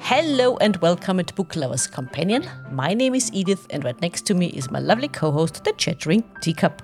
Hello and welcome to Book Lovers Companion. My name is Edith, and right next to me is my lovely co host, the chattering teacup.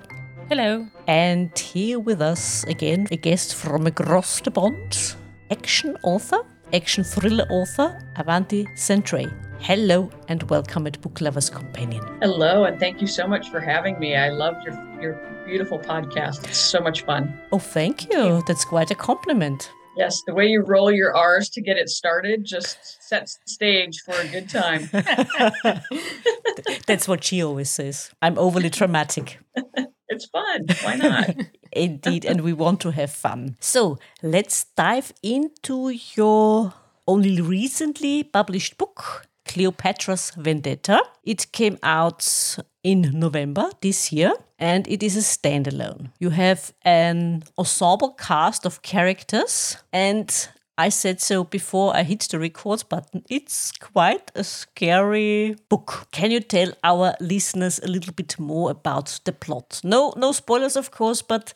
Hello. And here with us again, a guest from across the pond, action author, action thriller author, Avanti Centrae. Hello and welcome at Book Lovers Companion. Hello, and thank you so much for having me. I love your your beautiful podcast. It's so much fun. Oh, thank you. That's quite a compliment. Yes, the way you roll your R's to get it started just sets the stage for a good time. That's what she always says. I'm overly dramatic. it's fun. Why not? Indeed, and we want to have fun. So let's dive into your only recently published book, Cleopatra's Vendetta. It came out in November this year and it is a standalone. You have an ensemble cast of characters and I said so before I hit the record button. It's quite a scary book. Can you tell our listeners a little bit more about the plot? No no spoilers of course, but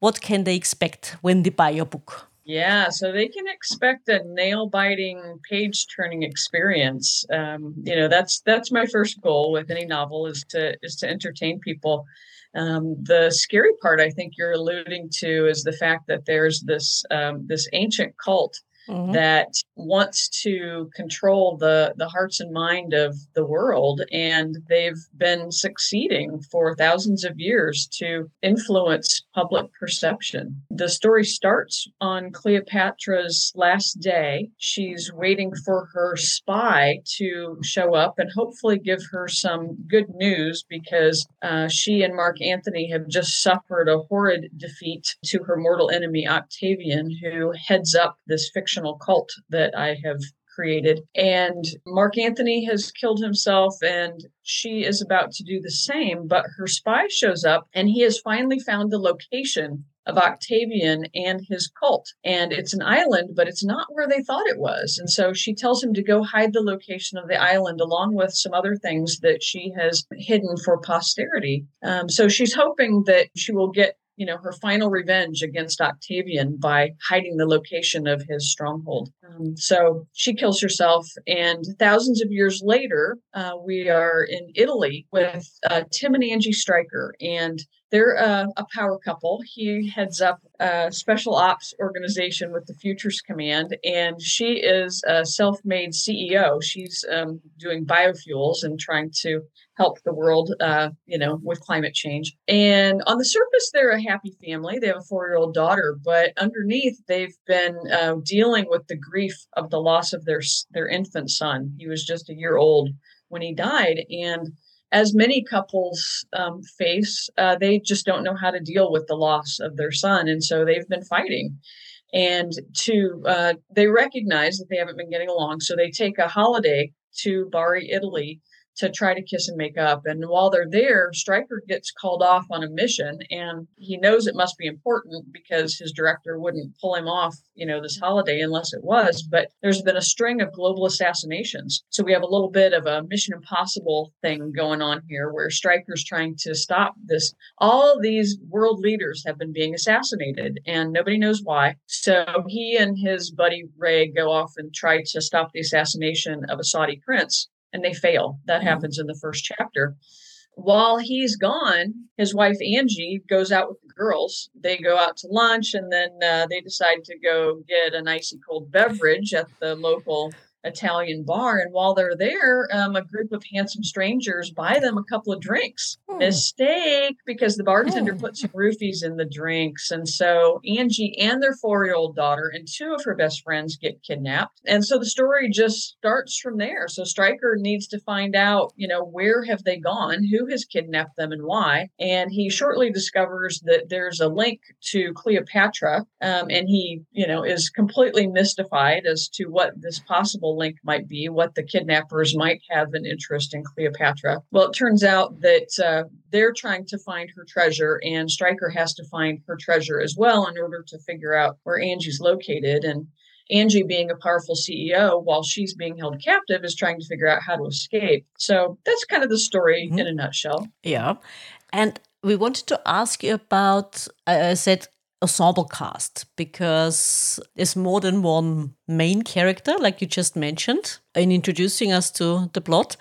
what can they expect when they buy your book? Yeah, so they can expect a nail-biting, page-turning experience. Um, you know, that's that's my first goal with any novel is to is to entertain people. Um, the scary part, I think you're alluding to, is the fact that there's this um, this ancient cult mm-hmm. that wants to control the the hearts and mind of the world and they've been succeeding for thousands of years to influence public perception the story starts on cleopatra's last day she's waiting for her spy to show up and hopefully give her some good news because uh, she and mark antony have just suffered a horrid defeat to her mortal enemy octavian who heads up this fictional cult that I have created. And Mark Antony has killed himself, and she is about to do the same. But her spy shows up, and he has finally found the location of Octavian and his cult. And it's an island, but it's not where they thought it was. And so she tells him to go hide the location of the island along with some other things that she has hidden for posterity. Um, so she's hoping that she will get you know, her final revenge against Octavian by hiding the location of his stronghold. Um, so she kills herself, and thousands of years later, uh, we are in Italy with uh, Tim and Angie Stryker, and they're a, a, power couple. He heads up a special ops organization with the Futures Command, and she is a self made CEO. She's um, doing biofuels and trying to help the world, uh, you know, with climate change. And on the surface, they're a happy family. They have a four year old daughter, but underneath, they've been uh, dealing with the grief of the loss of their their infant son. He was just a year old when he died, and as many couples um, face, uh, they just don't know how to deal with the loss of their son, and so they've been fighting. And to uh, they recognize that they haven't been getting along, so they take a holiday to Bari, Italy, to try to kiss and make up. And while they're there, Stryker gets called off on a mission and he knows it must be important because his director wouldn't pull him off, you know, this holiday unless it was. But there's been a string of global assassinations. So we have a little bit of a Mission Impossible thing going on here where Stryker's trying to stop this. All these world leaders have been being assassinated and nobody knows why. So he and his buddy Ray go off and try to stop the assassination of a Saudi prince and they fail. That mm-hmm. happens in the first chapter. While he's gone, his wife Angie goes out with the girls. They go out to lunch and then uh, they decide to go get an icy cold beverage at the local Italian bar. And while they're there, um, a group of handsome strangers buy them a couple of drinks. Hmm. Mistake because the bartender hmm. put some roofies in the drinks. And so Angie and their four year old daughter and two of her best friends get kidnapped. And so the story just starts from there. So Stryker needs to find out, you know, where have they gone? Who has kidnapped them and why? And he shortly discovers that there's a link to Cleopatra. Um, and he, you know, is completely mystified as to what this possible link might be, what the kidnappers might have an interest in Cleopatra. Well, it turns out that uh, they're trying to find her treasure, and Stryker has to find her treasure as well in order to figure out where Angie's located. And Angie, being a powerful CEO while she's being held captive, is trying to figure out how to escape. So that's kind of the story mm-hmm. in a nutshell. Yeah. And we wanted to ask you about, I said, ensemble cast because there's more than one main character, like you just mentioned, in introducing us to the plot.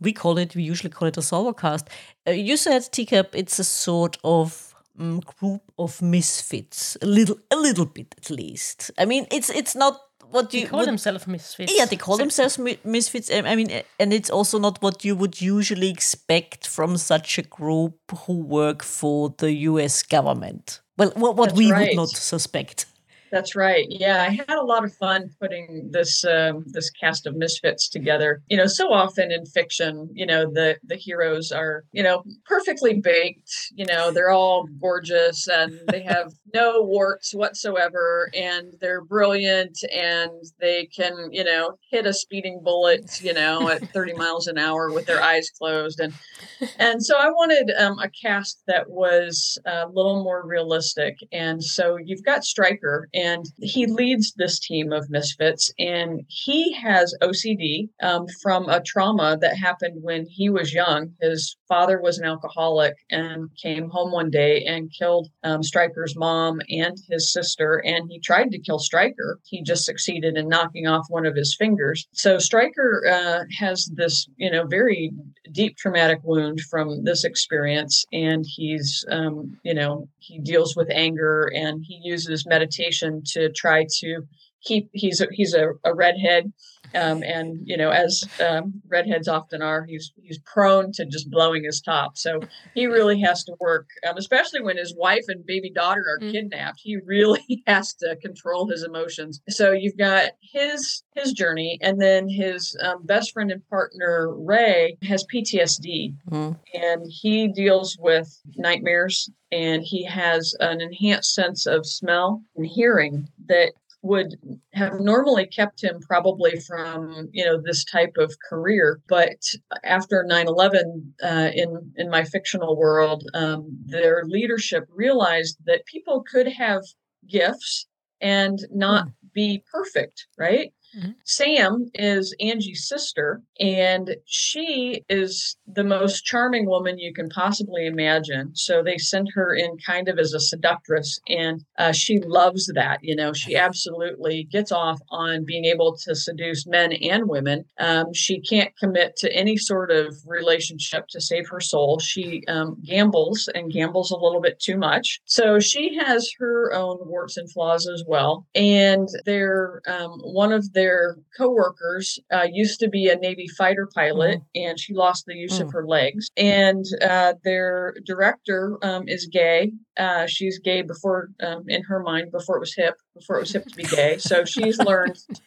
We call it, we usually call it a ensemble cast. Uh, you said, Teacup, it's a sort of um, group of misfits, a little, a little bit at least. I mean, it's it's not what you they call would, themselves misfits. Yeah, they call themselves mi- misfits. I mean, and it's also not what you would usually expect from such a group who work for the U.S. government. Well, what, what we right. would not suspect. That's right. Yeah, I had a lot of fun putting this um, this cast of misfits together. You know, so often in fiction, you know, the the heroes are you know perfectly baked. You know, they're all gorgeous and they have no warts whatsoever, and they're brilliant and they can you know hit a speeding bullet you know at 30 miles an hour with their eyes closed and and so I wanted um, a cast that was a little more realistic. And so you've got Stryker and he leads this team of misfits and he has ocd um, from a trauma that happened when he was young. His father was an alcoholic and came home one day and killed um, stryker's mom and his sister and he tried to kill stryker. He just succeeded in knocking off one of his fingers. So stryker uh, has this you know very deep traumatic wound from this experience and he's um, you know he deals with anger and he uses meditation to try to keep he's a, he's a, a redhead um, and you know as um, redheads often are he's he's prone to just blowing his top so he really has to work um, especially when his wife and baby daughter are mm-hmm. kidnapped he really has to control his emotions so you've got his his journey and then his um, best friend and partner ray has ptsd mm-hmm. and he deals with nightmares and he has an enhanced sense of smell and hearing that would have normally kept him probably from you know this type of career but after 9-11 uh, in in my fictional world um, their leadership realized that people could have gifts and not mm. be perfect right Mm-hmm. Sam is Angie's sister, and she is the most charming woman you can possibly imagine. So they sent her in kind of as a seductress, and uh, she loves that. You know, she absolutely gets off on being able to seduce men and women. Um, she can't commit to any sort of relationship to save her soul. She um, gambles and gambles a little bit too much. So she has her own warts and flaws as well. And they're um, one of their their coworkers uh, used to be a Navy fighter pilot, mm. and she lost the use mm. of her legs. And uh, their director um, is gay. Uh, she's gay before, um, in her mind, before it was hip, before it was hip to be gay. So she's learned to.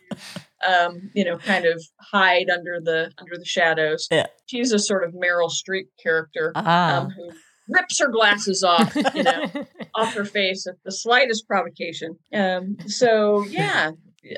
Um, you know, kind of hide under the under the shadows. Yeah. She's a sort of Meryl Streep character ah. um, who rips her glasses off, you know, off her face at the slightest provocation. Um, so yeah,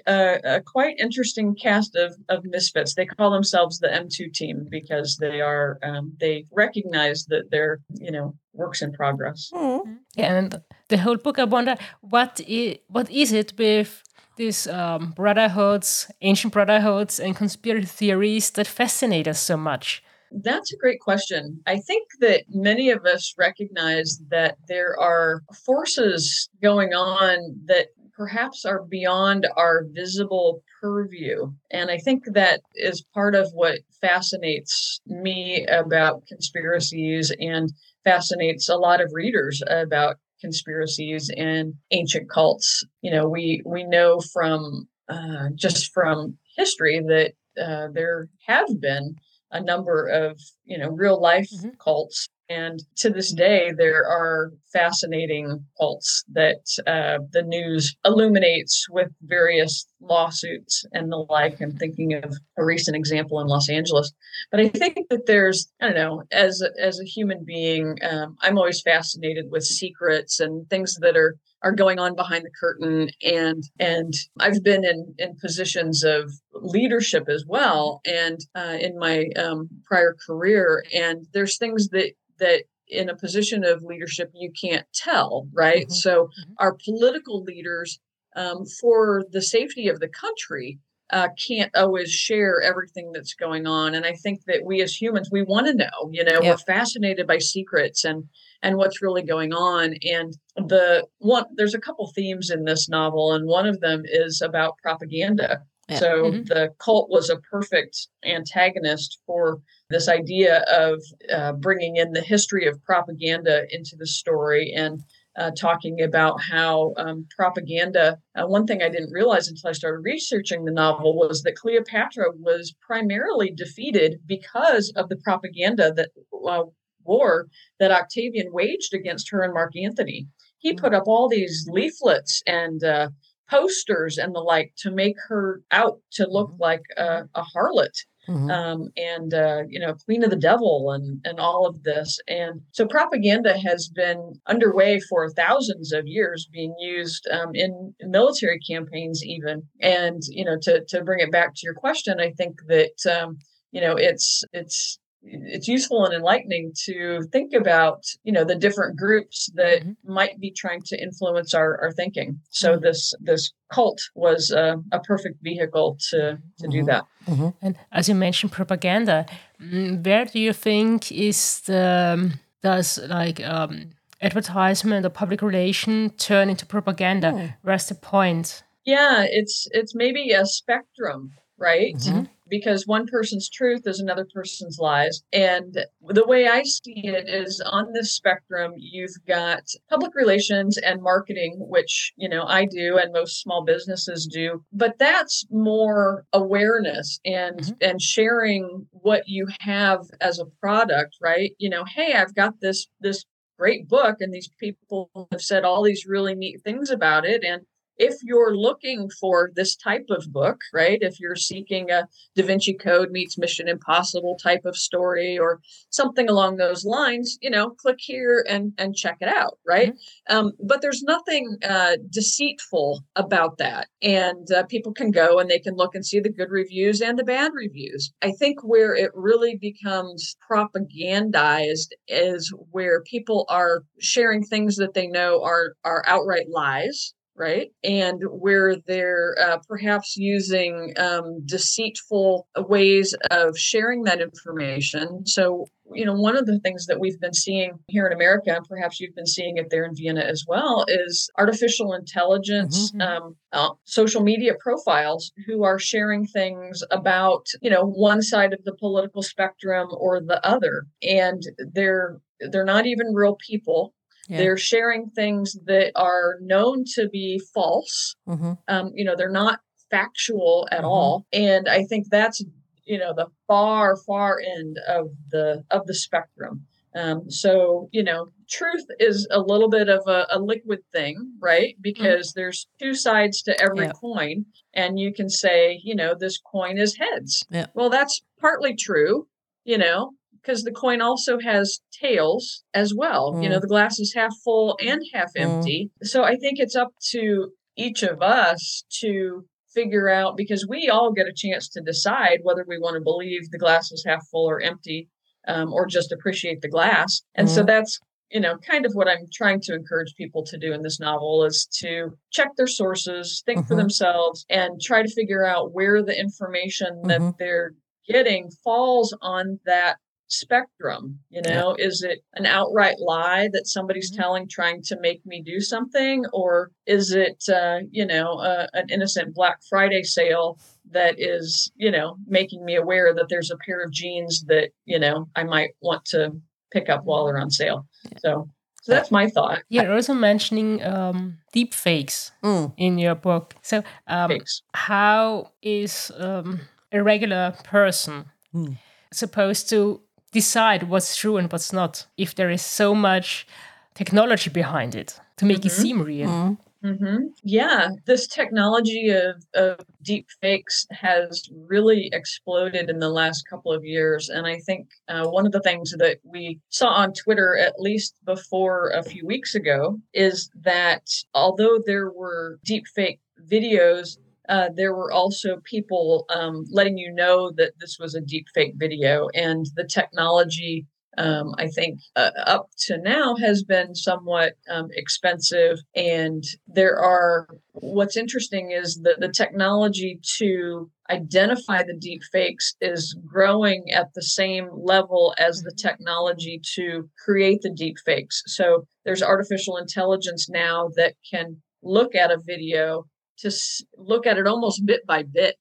a, a, quite interesting cast of, of misfits. They call themselves the M2 team because they are um, they recognize that they're you know works in progress. Mm. Yeah, and the whole book, I wonder what is, what is it with these um, brotherhoods, ancient brotherhoods, and conspiracy theories that fascinate us so much. That's a great question. I think that many of us recognize that there are forces going on that perhaps are beyond our visible purview. And I think that is part of what fascinates me about conspiracies and fascinates a lot of readers about conspiracies and ancient cults. You know, we we know from uh, just from history that uh, there have been a number of you know real life mm-hmm. cults and to this day, there are fascinating cults that uh, the news illuminates with various lawsuits and the like. I'm thinking of a recent example in Los Angeles. But I think that there's, I don't know, as a, as a human being, um, I'm always fascinated with secrets and things that are are going on behind the curtain and and i've been in in positions of leadership as well and uh, in my um, prior career and there's things that that in a position of leadership you can't tell, right? Mm-hmm. So, mm-hmm. our political leaders, um, for the safety of the country, uh, can't always share everything that's going on. And I think that we as humans, we want to know, you know, we're fascinated by secrets and and what's really going on. And the one there's a couple themes in this novel, and one of them is about propaganda. Yeah. So mm-hmm. the cult was a perfect antagonist for this idea of uh, bringing in the history of propaganda into the story and uh, talking about how um, propaganda. Uh, one thing I didn't realize until I started researching the novel was that Cleopatra was primarily defeated because of the propaganda that uh, war that Octavian waged against her and Mark Antony. He mm. put up all these leaflets and uh, posters and the like to make her out to look mm-hmm. like a, a harlot mm-hmm. um, and uh, you know queen of the devil and and all of this and so propaganda has been underway for thousands of years being used um, in military campaigns even and you know to to bring it back to your question i think that um, you know it's it's it's useful and enlightening to think about you know the different groups that mm-hmm. might be trying to influence our, our thinking so mm-hmm. this this cult was a, a, perfect vehicle to to mm-hmm. do that mm-hmm. and as you mentioned propaganda mm, where do you think is the um, does like um, advertisement or public relation turn into propaganda oh. where's the point yeah it's it's maybe a spectrum right mm-hmm because one person's truth is another person's lies. And the way I see it is on this spectrum, you've got public relations and marketing, which, you know, I do and most small businesses do, but that's more awareness and mm-hmm. and sharing what you have as a product, right? You know, hey, I've got this this great book and these people have said all these really neat things about it and if you're looking for this type of book, right? If you're seeking a Da Vinci Code meets Mission Impossible type of story or something along those lines, you know, click here and and check it out, right? Mm-hmm. Um, but there's nothing uh, deceitful about that, and uh, people can go and they can look and see the good reviews and the bad reviews. I think where it really becomes propagandized is where people are sharing things that they know are are outright lies right? And where they're uh, perhaps using um, deceitful ways of sharing that information. So, you know, one of the things that we've been seeing here in America, and perhaps you've been seeing it there in Vienna as well, is artificial intelligence, mm-hmm. um, uh, social media profiles who are sharing things about, you know, one side of the political spectrum or the other. And they're they're not even real people yeah. They're sharing things that are known to be false. Mm-hmm. Um, you know, they're not factual at mm-hmm. all. And I think that's you know the far far end of the of the spectrum. Um, so you know, truth is a little bit of a, a liquid thing, right? Mm-hmm. Because mm-hmm. there's two sides to every yeah. coin, and you can say, you know, this coin is heads. Yeah. Well, that's partly true. You know, because the coin also has tails as well. Mm. You know, mm. the glass is half full and half mm. empty. So I think it's up to each of us to figure out because we all get a chance to decide whether we want to believe the glass is half full or empty um, or just appreciate the glass. And mm. so that's you know kind of what i'm trying to encourage people to do in this novel is to check their sources think mm-hmm. for themselves and try to figure out where the information mm-hmm. that they're getting falls on that spectrum you know yeah. is it an outright lie that somebody's mm-hmm. telling trying to make me do something or is it uh, you know uh, an innocent black friday sale that is you know making me aware that there's a pair of jeans that you know i might want to pick up while they're on sale yeah. so so that's my thought. Yeah, you're also mentioning um, deep fakes mm. in your book. So, um, how is um, a regular person mm. supposed to decide what's true and what's not if there is so much technology behind it to make mm-hmm. it seem real. Mm-hmm. Mm-hmm. Yeah, this technology of, of deep fakes has really exploded in the last couple of years. And I think uh, one of the things that we saw on Twitter, at least before a few weeks ago, is that although there were deep fake videos uh, there were also people um, letting you know that this was a deep fake video, and the technology, um, I think, uh, up to now has been somewhat um, expensive. And there are what's interesting is that the technology to identify the deep fakes is growing at the same level as the mm-hmm. technology to create the deep fakes. So there's artificial intelligence now that can look at a video to look at it almost bit by bit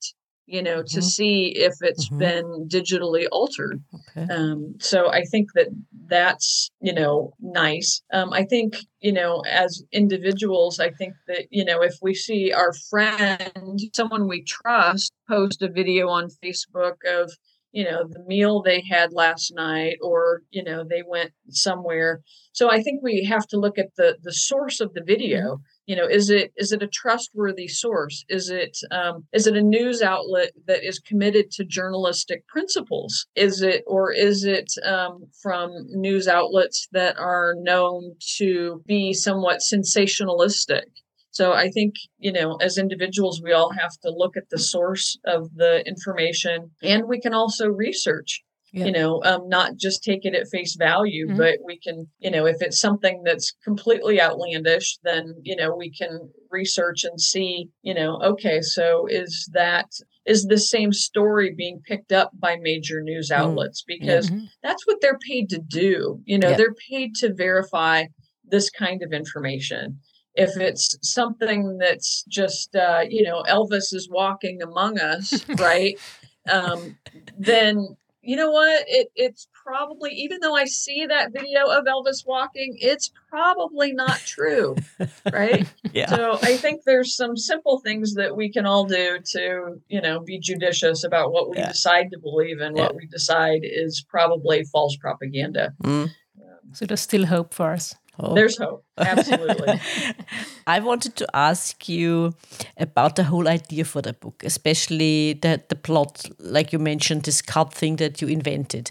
you know, mm-hmm. to see if it's mm-hmm. been digitally altered. Okay. Um, so I think that that's, you know, nice. Um, I think, you know, as individuals, I think that, you know, if we see our friend, someone we trust, post a video on Facebook of, you know, the meal they had last night or, you know, they went somewhere. So I think we have to look at the the source of the video. Mm-hmm you know is it is it a trustworthy source is it um, is it a news outlet that is committed to journalistic principles is it or is it um, from news outlets that are known to be somewhat sensationalistic so I think, you know, as individuals, we all have to look at the source of the information and we can also research yeah. you know um, not just take it at face value mm-hmm. but we can you know if it's something that's completely outlandish then you know we can research and see you know okay so is that is the same story being picked up by major news mm-hmm. outlets because mm-hmm. that's what they're paid to do you know yeah. they're paid to verify this kind of information if it's something that's just uh, you know elvis is walking among us right um, then you know what? It it's probably even though I see that video of Elvis walking, it's probably not true, right? yeah. So I think there's some simple things that we can all do to you know be judicious about what we yeah. decide to believe and yeah. what we decide is probably false propaganda. Mm. So there's still hope for us hope. There's hope. Absolutely. I wanted to ask you about the whole idea for the book, especially the, the plot, like you mentioned, this cult thing that you invented.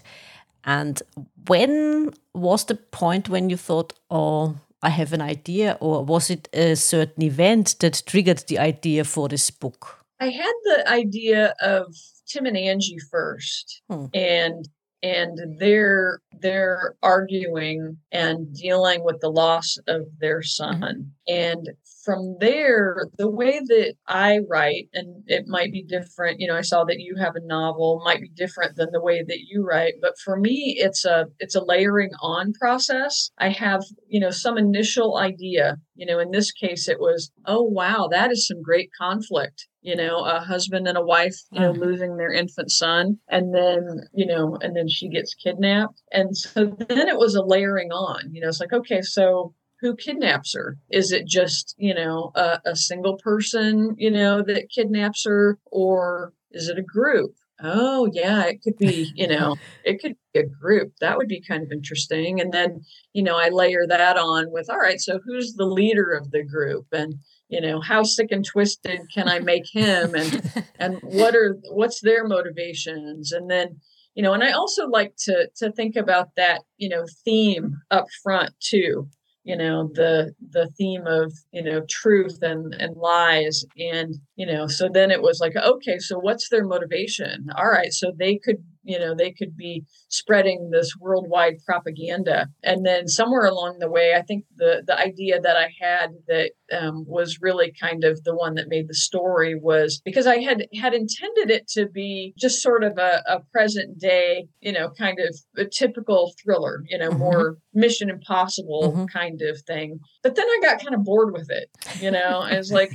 And when was the point when you thought, oh, I have an idea, or was it a certain event that triggered the idea for this book? I had the idea of Tim and Angie first. Hmm. And and they're they're arguing and dealing with the loss of their son. And from there the way that i write and it might be different you know i saw that you have a novel might be different than the way that you write but for me it's a it's a layering on process. I have you know some initial idea you know in this case it was oh wow that is some great conflict you know, a husband and a wife, you know, mm. losing their infant son. And then, you know, and then she gets kidnapped. And so then it was a layering on, you know, it's like, okay, so who kidnaps her? Is it just, you know, a, a single person, you know, that kidnaps her? Or is it a group? Oh, yeah, it could be, you know, it could be a group. That would be kind of interesting. And then, you know, I layer that on with, all right, so who's the leader of the group? And, you know how sick and twisted can i make him? And and what are what's their motivations? And then you know and i also like to to think about that you know theme up front too you know the the theme of you know truth and and lies. And you know so then it was like okay so what's their motivation all right so they could you know they could be spreading this worldwide propaganda and then somewhere along the way i think the the idea that i had that um, was really kind of the one that made the story was because i had had intended it to be just sort of a, a present day you know kind of a typical thriller you know mm-hmm. more mission impossible mm-hmm. kind of thing but then i got kind of bored with it you know i was like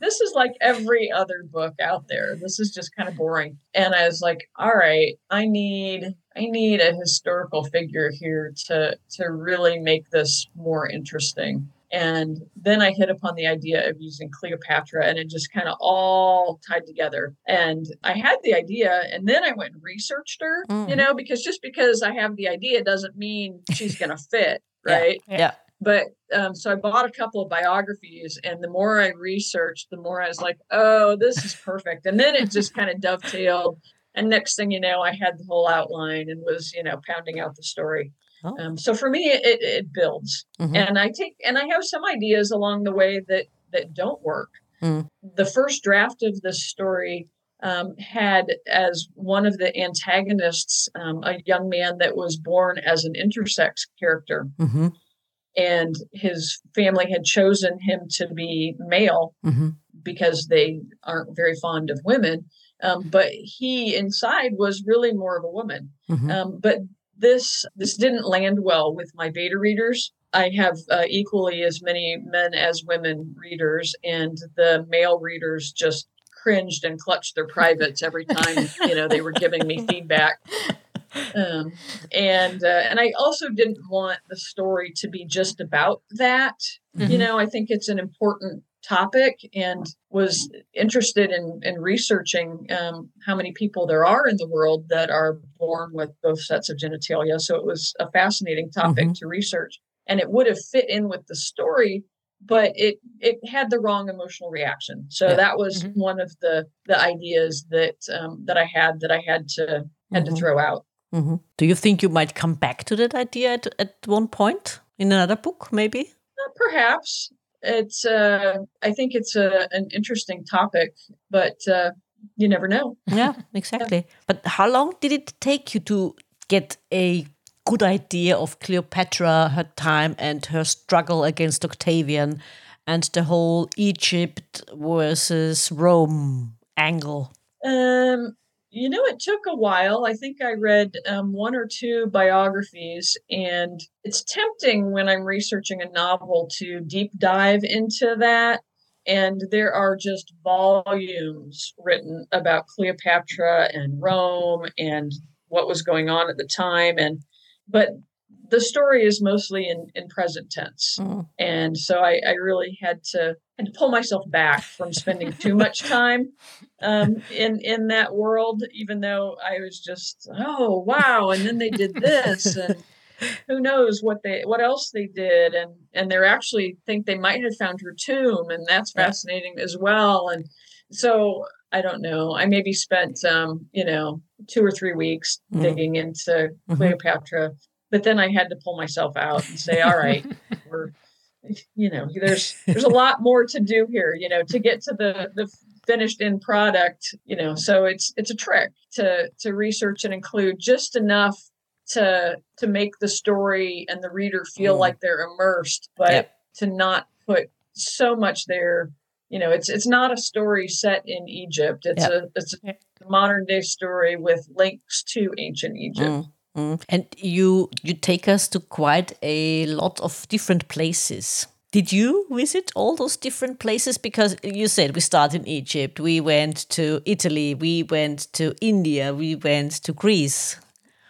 this is like every other book out there. This is just kind of boring. And I was like, all right, I need I need a historical figure here to to really make this more interesting. And then I hit upon the idea of using Cleopatra, and it just kind of all tied together. And I had the idea, and then I went and researched her, mm. you know, because just because I have the idea doesn't mean she's going to fit, right? yeah. yeah. But um, so I bought a couple of biographies, and the more I researched, the more I was like, "Oh, this is perfect." And then it just kind of dovetailed. And next thing you know, I had the whole outline and was, you know, pounding out the story. Oh. Um, so for me, it, it builds, mm-hmm. and I take and I have some ideas along the way that that don't work. Mm. The first draft of the story um, had as one of the antagonists um, a young man that was born as an intersex character. Mm-hmm and his family had chosen him to be male mm-hmm. because they aren't very fond of women Um, but he inside was really more of a woman. Mm-hmm. Um, but this this didn't land well with my beta readers. I have uh, equally as many men as women readers, and the male readers just cringed and clutched their privates every time you know they were giving me feedback. Um, and uh, and I also didn't want the story to be just about that. Mm-hmm. You know, I think it's an important topic and was interested in, in researching um, how many people there are in the world that are born with both sets of genitalia. So it was a fascinating topic mm-hmm. to research. And it would have fit in with the story, but it it had the wrong emotional reaction. So yeah. that was mm-hmm. one of the the ideas that um, that I had that I had to had mm-hmm. to throw out. Mm-hmm. Do you think you might come back to that idea at, at one point in another book, maybe? Uh, perhaps it's uh, I think it's a, an interesting topic, but uh, you never know. yeah, exactly. Yeah. But how long did it take you to get a good idea of Cleopatra, her time, and her struggle against Octavian, and the whole Egypt versus Rome angle? Um, you know, it took a while. I think I read um, one or two biographies, and it's tempting when I'm researching a novel to deep dive into that. And there are just volumes written about Cleopatra and Rome and what was going on at the time. And but the story is mostly in, in present tense. Mm. And so I, I, really had to had to pull myself back from spending too much time um, in in that world, even though I was just, oh wow, and then they did this and who knows what they what else they did and and they're actually think they might have found her tomb and that's fascinating as well and so I don't know. I maybe spent um, you know, two or three weeks mm. digging into mm-hmm. Cleopatra but then I had to pull myself out and say, all right, we're, you know, there's, there's a lot more to do here, you know, to get to the, the finished in product, you know, so it's, it's a trick to, to research and include just enough to, to make the story and the reader feel mm. like they're immersed, but yep. to not put so much there you know it's it's not a story set in egypt it's yep. a it's a modern day story with links to ancient egypt mm. Mm. And you you take us to quite a lot of different places. Did you visit all those different places? Because you said we started in Egypt, we went to Italy, we went to India, we went to Greece.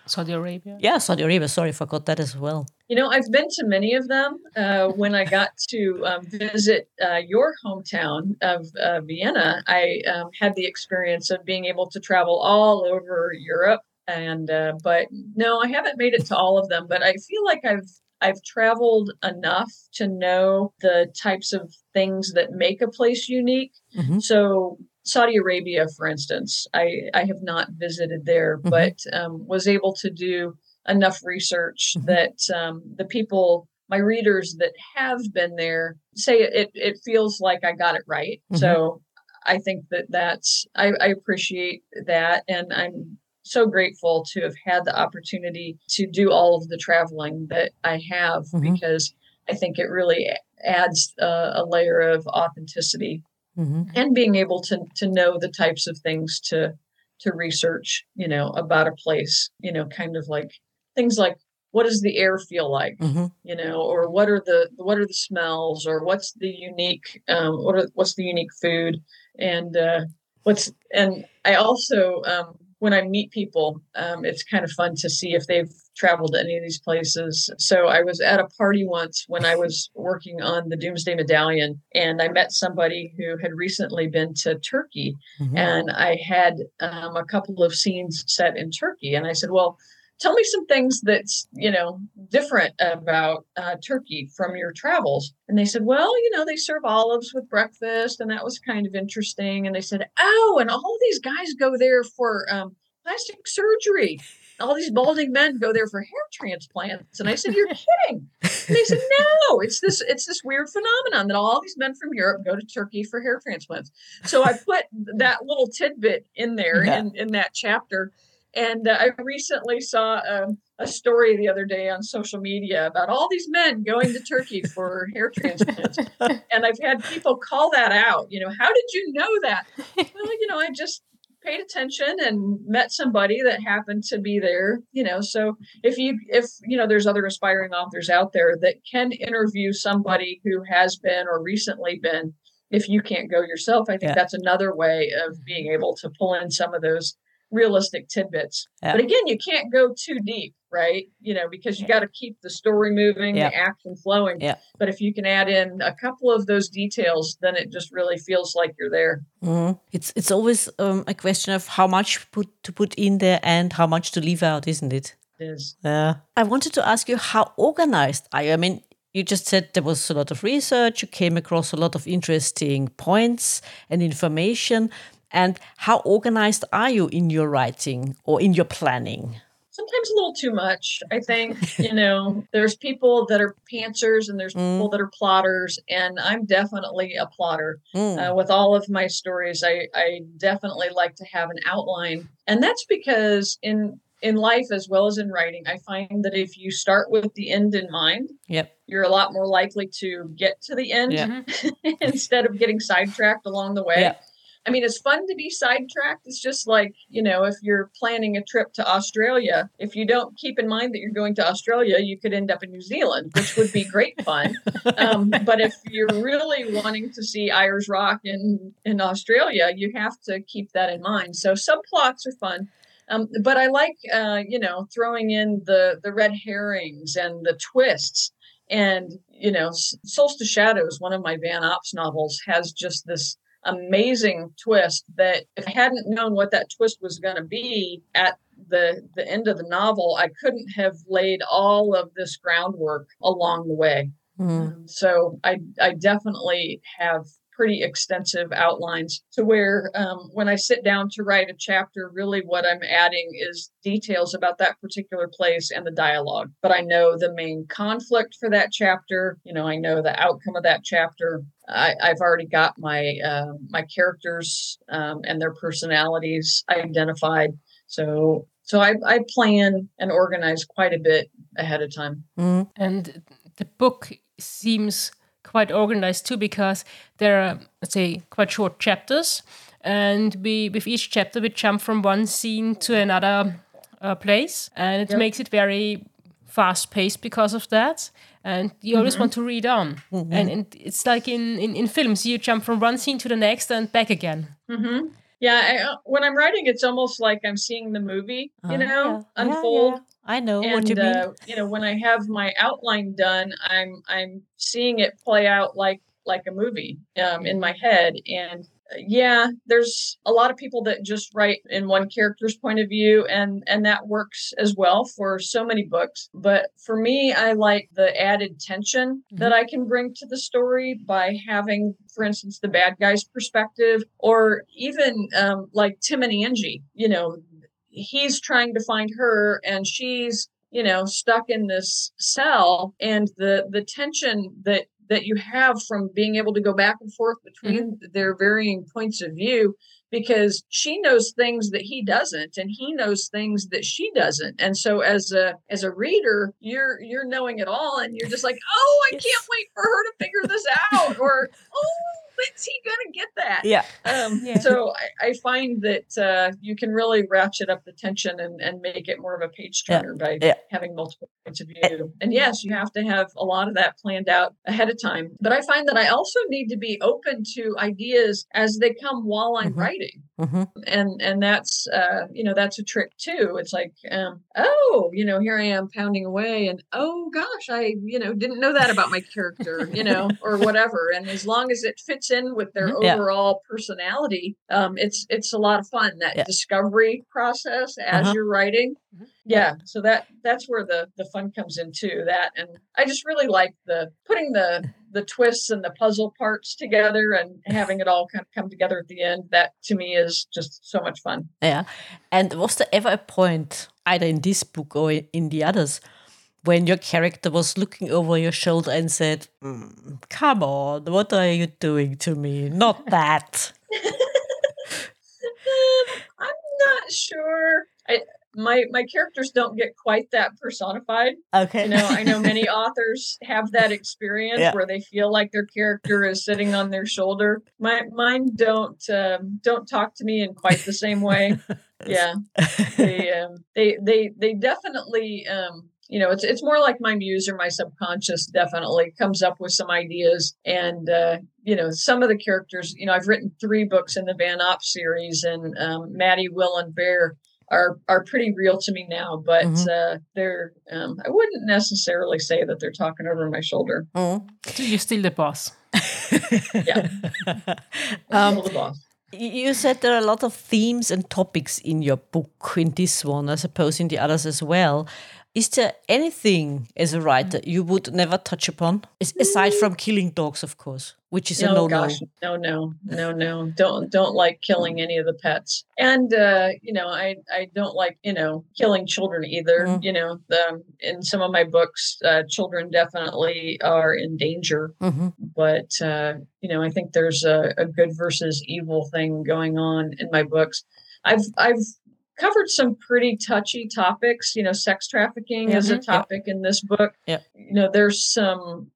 Saudi Arabia? Yeah, Saudi Arabia. Sorry, forgot that as well. You know, I've been to many of them. Uh, when I got to um, visit uh, your hometown of uh, Vienna, I um, had the experience of being able to travel all over Europe and uh, but no i haven't made it to all of them but i feel like i've i've traveled enough to know the types of things that make a place unique mm-hmm. so saudi arabia for instance i i have not visited there mm-hmm. but um, was able to do enough research mm-hmm. that um, the people my readers that have been there say it it feels like i got it right mm-hmm. so i think that that's I, I appreciate that and i'm so grateful to have had the opportunity to do all of the traveling that I have mm-hmm. because I think it really adds uh, a layer of authenticity mm-hmm. and being able to to know the types of things to to research, you know, about a place, you know, kind of like things like what does the air feel like, mm-hmm. you know, or what are the what are the smells, or what's the unique um, what are what's the unique food, and uh, what's and I also um, when I meet people, um, it's kind of fun to see if they've traveled to any of these places. So I was at a party once when I was working on the Doomsday Medallion, and I met somebody who had recently been to Turkey, mm-hmm. and I had um, a couple of scenes set in Turkey, and I said, "Well." Tell me some things that's you know different about uh, Turkey from your travels. And they said, well, you know, they serve olives with breakfast, and that was kind of interesting. And they said, oh, and all these guys go there for um, plastic surgery. All these balding men go there for hair transplants. And I said, You're kidding. And they said, No, it's this it's this weird phenomenon that all these men from Europe go to Turkey for hair transplants. So I put that little tidbit in there yeah. in, in that chapter. And uh, I recently saw um, a story the other day on social media about all these men going to Turkey for hair transplants. and I've had people call that out. You know, how did you know that? Well, you know, I just paid attention and met somebody that happened to be there you know so if you if you know there's other aspiring authors out there that can interview somebody who has been or recently been if you can't go yourself i think yeah. that's another way of being able to pull in some of those realistic tidbits yeah. but again you can't go too deep right? You know, because you got to keep the story moving, yeah. the action flowing. Yeah. But if you can add in a couple of those details, then it just really feels like you're there. Mm-hmm. It's it's always um, a question of how much put to put in there and how much to leave out, isn't it? It is. Yeah. I wanted to ask you how organized are you? I mean, you just said there was a lot of research, you came across a lot of interesting points and information. And how organized are you in your writing or in your planning? sometimes a little too much. I think, you know, there's people that are pantsers and there's mm. people that are plotters, and I'm definitely a plotter. Mm. Uh, with all of my stories, I, I definitely like to have an outline. And that's because in in life as well as in writing, I find that if you start with the end in mind, yep. you're a lot more likely to get to the end yep. instead of getting sidetracked along the way. Yep. I mean, it's fun to be sidetracked. It's just like, you know, if you're planning a trip to Australia, if you don't keep in mind that you're going to Australia, you could end up in New Zealand, which would be great fun. Um, but if you're really wanting to see Ayers Rock in, in Australia, you have to keep that in mind. So subplots are fun. Um, but I like, uh, you know, throwing in the the red herrings and the twists. And you know, solstice Shadows, one of my VanOps novels, has just this amazing twist that if I hadn't known what that twist was going to be at the the end of the novel, I couldn't have laid all of this groundwork along the way. Mm. So I I definitely have pretty extensive outlines to where um, when I sit down to write a chapter, really what I'm adding is details about that particular place and the dialogue. But I know the main conflict for that chapter. You know, I know the outcome of that chapter. I, have already got my uh, my characters um, and their personalities identified. So so I, I plan and organize quite a bit ahead of time. Mm. And the book seems quite organized too because there are let's say quite short chapters and we with each chapter we jump from one scene to another uh, place and it yep. makes it very fast paced because of that and you mm-hmm. always want to read on mm-hmm. and, and, it's like in, in, in films you jump from one scene to the next and back again mm-hmm. yeah I, uh, when i'm writing it's almost like i'm seeing the movie you uh, know yeah. unfold yeah, yeah. I know and, what you mean. Uh, you know, when I have my outline done, I'm I'm seeing it play out like like a movie um, in my head, and yeah there's a lot of people that just write in one character's point of view and and that works as well for so many books but for me i like the added tension mm-hmm. that i can bring to the story by having for instance the bad guy's perspective or even um, like tim and angie you know he's trying to find her and she's you know stuck in this cell. And the the tension that that you have from being able to go back and forth between mm-hmm. their varying points of view because she knows things that he doesn't and he knows things that she doesn't. And so as a as a reader you're you're knowing it all and you're just like oh i can't wait for her to figure this out or oh when's he gonna get that? Yeah. Um, yeah. So I, I, find that uh, you can really ratchet up the tension and, and make it more of a page turner yeah. by yeah. having multiple points of view. And yes, you have to have a lot of that planned out ahead of time. But I find that I also need to be open to ideas as they come while I'm mm-hmm. writing. Mm-hmm. And and that's uh, you know that's a trick too. It's like um, oh you know here I am pounding away and oh gosh I you know didn't know that about my character you know or whatever. And as long as it fits in with their mm-hmm. overall yeah. personality, um, it's it's a lot of fun. That yeah. discovery process as uh-huh. you're writing. Mm-hmm. Yeah, so that that's where the the fun comes into that, and I just really like the putting the the twists and the puzzle parts together and having it all kind of come together at the end. That to me is just so much fun. Yeah, and was there ever a point either in this book or in the others? When your character was looking over your shoulder and said, mm, Come on, what are you doing to me? Not that. I'm not sure. I, my my characters don't get quite that personified. Okay. You know, I know many authors have that experience yeah. where they feel like their character is sitting on their shoulder. My mine don't um, don't talk to me in quite the same way. yeah, they um, they they they definitely um, you know, it's it's more like my muse or my subconscious definitely comes up with some ideas. And uh, you know, some of the characters, you know, I've written three books in the Van Op series, and um, Maddie, Will, and Bear are are pretty real to me now. But mm-hmm. uh, they're um, I wouldn't necessarily say that they're talking over my shoulder. Mm. So you're still the boss. yeah, um, the boss. You said there are a lot of themes and topics in your book, in this one, I suppose in the others as well. Is there anything as a writer you would never touch upon, aside from killing dogs, of course, which is no, a no gosh, no, no, no, no. Don't don't like killing any of the pets, and uh, you know, I I don't like you know killing children either. Mm-hmm. You know, the, in some of my books, uh, children definitely are in danger, mm-hmm. but uh, you know, I think there's a, a good versus evil thing going on in my books. I've I've covered some pretty touchy topics. You know, sex trafficking mm-hmm. is a topic in this book. Yeah. You know, there's some,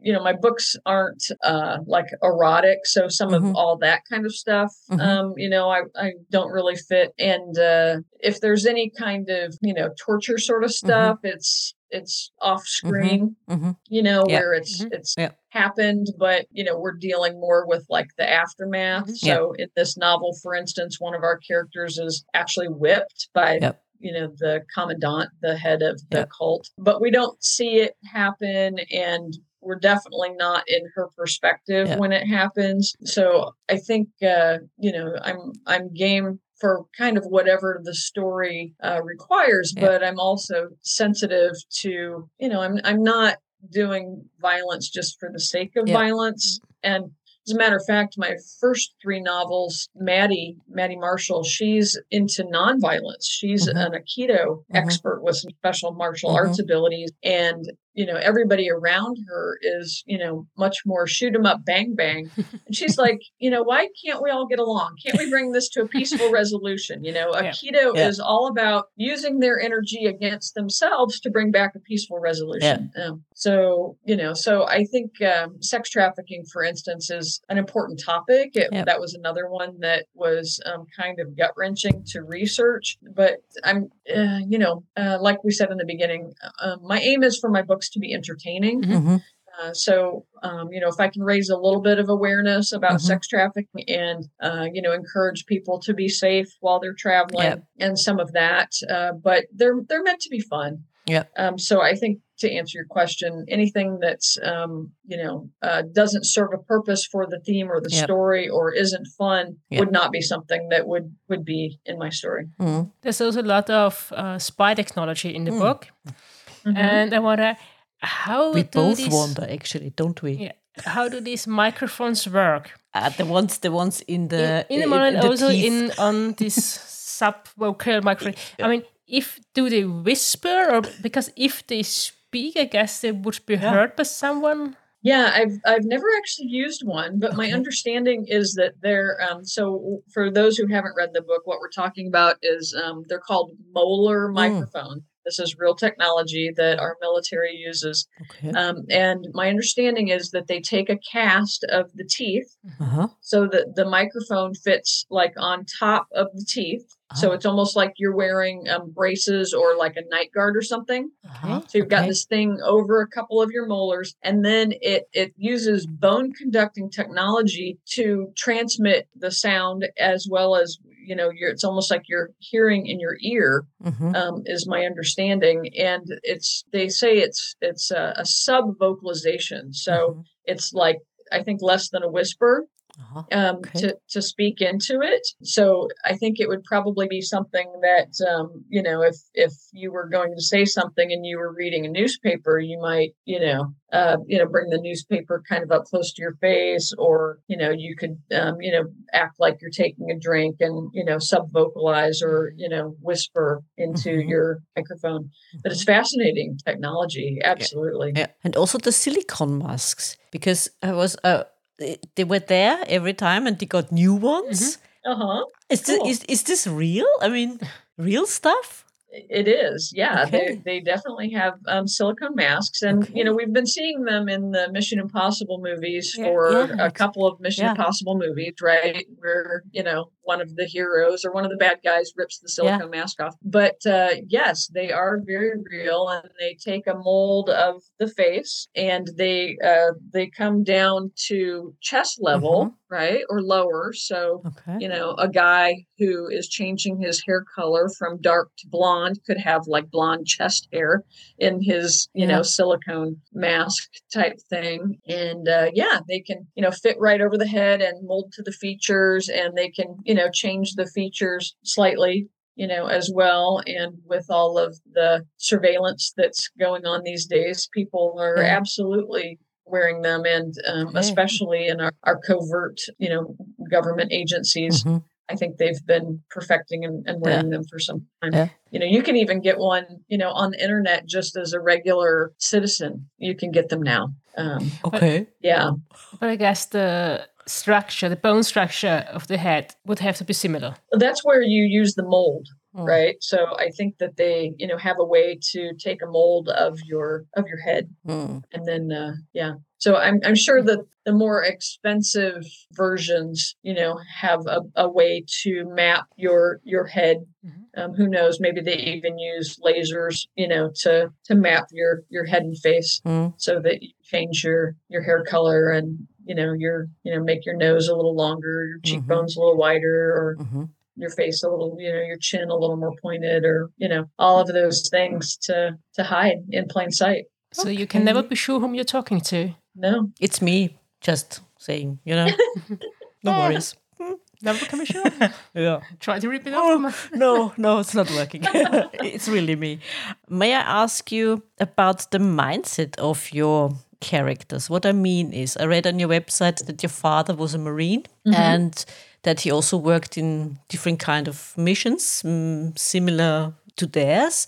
you know, my books aren't uh, like erotic. So some mm-hmm. of all that kind of stuff, mm-hmm. um, you know, I, I don't really fit. And uh, if there's any kind of, you know, torture sort of mm-hmm. stuff, it's, it's off mm-hmm. screen, mm-hmm. you know, yeah. where it's, it's, yeah happened, but you know, we're dealing more with like the aftermath. Mm-hmm. So in this novel, for instance, one of our characters is actually whipped by yep. you know the commandant, the head of the yep. cult. But we don't see it happen and we're definitely not in her perspective yep. when it happens. So I think uh, you know, I'm I'm game for kind of whatever the story uh, requires, but I'm also sensitive to, you know, I'm I'm not doing violence just for the sake of yeah. violence. And as a matter of fact, my first three novels, Maddie, Maddie Marshall, she's into nonviolence. She's mm-hmm. an Aikido mm-hmm. expert with some special martial mm-hmm. arts abilities. And you know, everybody around her is, you know, much more shoot 'em up, bang bang. And she's like, you know, why can't we all get along? Can't we bring this to a peaceful resolution? You know, yeah. Aikido yeah. is all about using their energy against themselves to bring back a peaceful resolution. Yeah. Um, so, you know, so I think um, sex trafficking, for instance, is an important topic. It, That was another one that was um, kind of gut wrenching to research. But I'm, uh, you know, uh, like we said in the beginning, uh, my aim is for my books books to be entertaining. Mm-hmm. mm-hmm. Uh, so, um, you know, if I can raise a little bit of awareness about mm-hmm. sex trafficking and, uh, you know, encourage people to be safe while they're traveling yep. and some of that, uh, but they're they're meant to be fun. Yeah. Um, so I think to answer your question, anything that's um, you know uh, doesn't serve a purpose for the theme or the yep. story or isn't fun yep. would not be something that would would be in my story. Mm. There's also a lot of uh, spy technology in the mm. book, mm-hmm. and I wonder how we both these, wonder actually don't we? Yeah. How do these microphones work? Uh, the ones the ones in the in, in the moment also teeth. in on this sub vocal microphone. I mean if do they whisper or because if they speak i guess they would be yeah. heard by someone. Yeah, I've I've never actually used one, but my understanding is that they're um, so for those who haven't read the book, what we're talking about is um, they're called molar mm. Microphones. This is real technology that our military uses. Okay. Um, and my understanding is that they take a cast of the teeth uh-huh. so that the microphone fits like on top of the teeth. So uh-huh. it's almost like you're wearing um, braces or like a night guard or something. Uh-huh. So you've got okay. this thing over a couple of your molars, and then it it uses bone conducting technology to transmit the sound as well as you know you're it's almost like you're hearing in your ear mm-hmm. um, is my understanding and it's they say it's it's a, a sub vocalization so mm-hmm. it's like i think less than a whisper uh-huh. um, okay. to to speak into it. So I think it would probably be something that um, you know, if if you were going to say something and you were reading a newspaper, you might you know uh, you know bring the newspaper kind of up close to your face, or you know you could um, you know act like you're taking a drink and you know sub vocalize or you know whisper into mm-hmm. your microphone. But it's mm-hmm. fascinating technology, absolutely. Yeah. yeah. and also the silicon masks because I was. Uh, they were there every time and they got new ones. Mm-hmm. Uh-huh. Is, cool. this, is, is this real? I mean, real stuff? It is, yeah. Okay. They they definitely have um, silicone masks, and okay. you know we've been seeing them in the Mission Impossible movies yeah, for yeah. a couple of Mission yeah. Impossible movies, right? Where you know one of the heroes or one of the bad guys rips the silicone mask off. But uh, yes, they are very real, and they take a mold of the face, and they uh, they come down to chest level, mm-hmm. right, or lower. So okay. you know, a guy who is changing his hair color from dark to blonde could have like blonde chest hair in his you yeah. know silicone mask type thing and uh, yeah they can you know fit right over the head and mold to the features and they can you know change the features slightly you know as well and with all of the surveillance that's going on these days people are yeah. absolutely wearing them and um, especially in our, our covert you know government agencies mm-hmm. I think they've been perfecting and, and wearing yeah. them for some time. Yeah. You know, you can even get one, you know, on the internet just as a regular citizen. You can get them now. Um, okay. But, yeah. But I guess the structure, the bone structure of the head would have to be similar. That's where you use the mold. Mm. Right. So I think that they, you know, have a way to take a mold of your of your head. Mm. And then uh yeah. So I'm I'm sure that the more expensive versions, you know, have a, a way to map your your head. Mm-hmm. Um, who knows? Maybe they even use lasers, you know, to to map your your head and face mm. so that you change your your hair color and you know your you know make your nose a little longer, your mm-hmm. cheekbones mm-hmm. a little wider, or mm-hmm your face a little, you know, your chin a little more pointed, or you know, all of those things to to hide in plain sight. So okay. you can never be sure whom you're talking to. No, it's me. Just saying, you know. no worries. Never can be sure. yeah. Try to rip it off. Oh, no, no, it's not working. it's really me. May I ask you about the mindset of your characters? What I mean is, I read on your website that your father was a Marine mm-hmm. and that he also worked in different kind of missions mm, similar to theirs.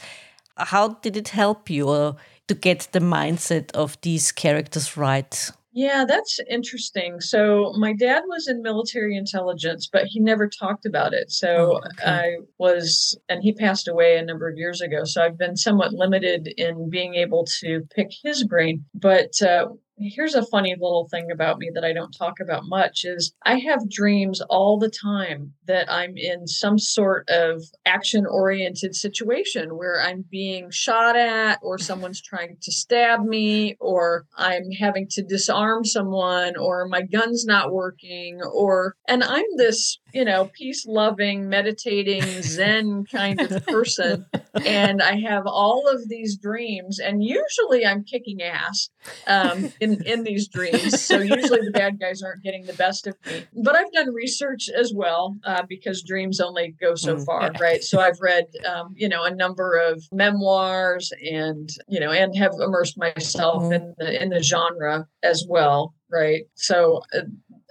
How did it help you to get the mindset of these characters right? Yeah, that's interesting. So, my dad was in military intelligence, but he never talked about it. So, oh, okay. I was, and he passed away a number of years ago. So, I've been somewhat limited in being able to pick his brain. But uh, here's a funny little thing about me that I don't talk about much is I have dreams all the time that I'm in some sort of action oriented situation where I'm being shot at or someone's trying to stab me or I'm having to disarm someone or my gun's not working or and I'm this you know, peace loving, meditating, Zen kind of person. and I have all of these dreams, and usually I'm kicking ass um, in, in these dreams. So usually the bad guys aren't getting the best of me. But I've done research as well uh, because dreams only go so mm, far, right? So I've read, um, you know, a number of memoirs and, you know, and have immersed myself mm. in the, in the genre as well right? So uh,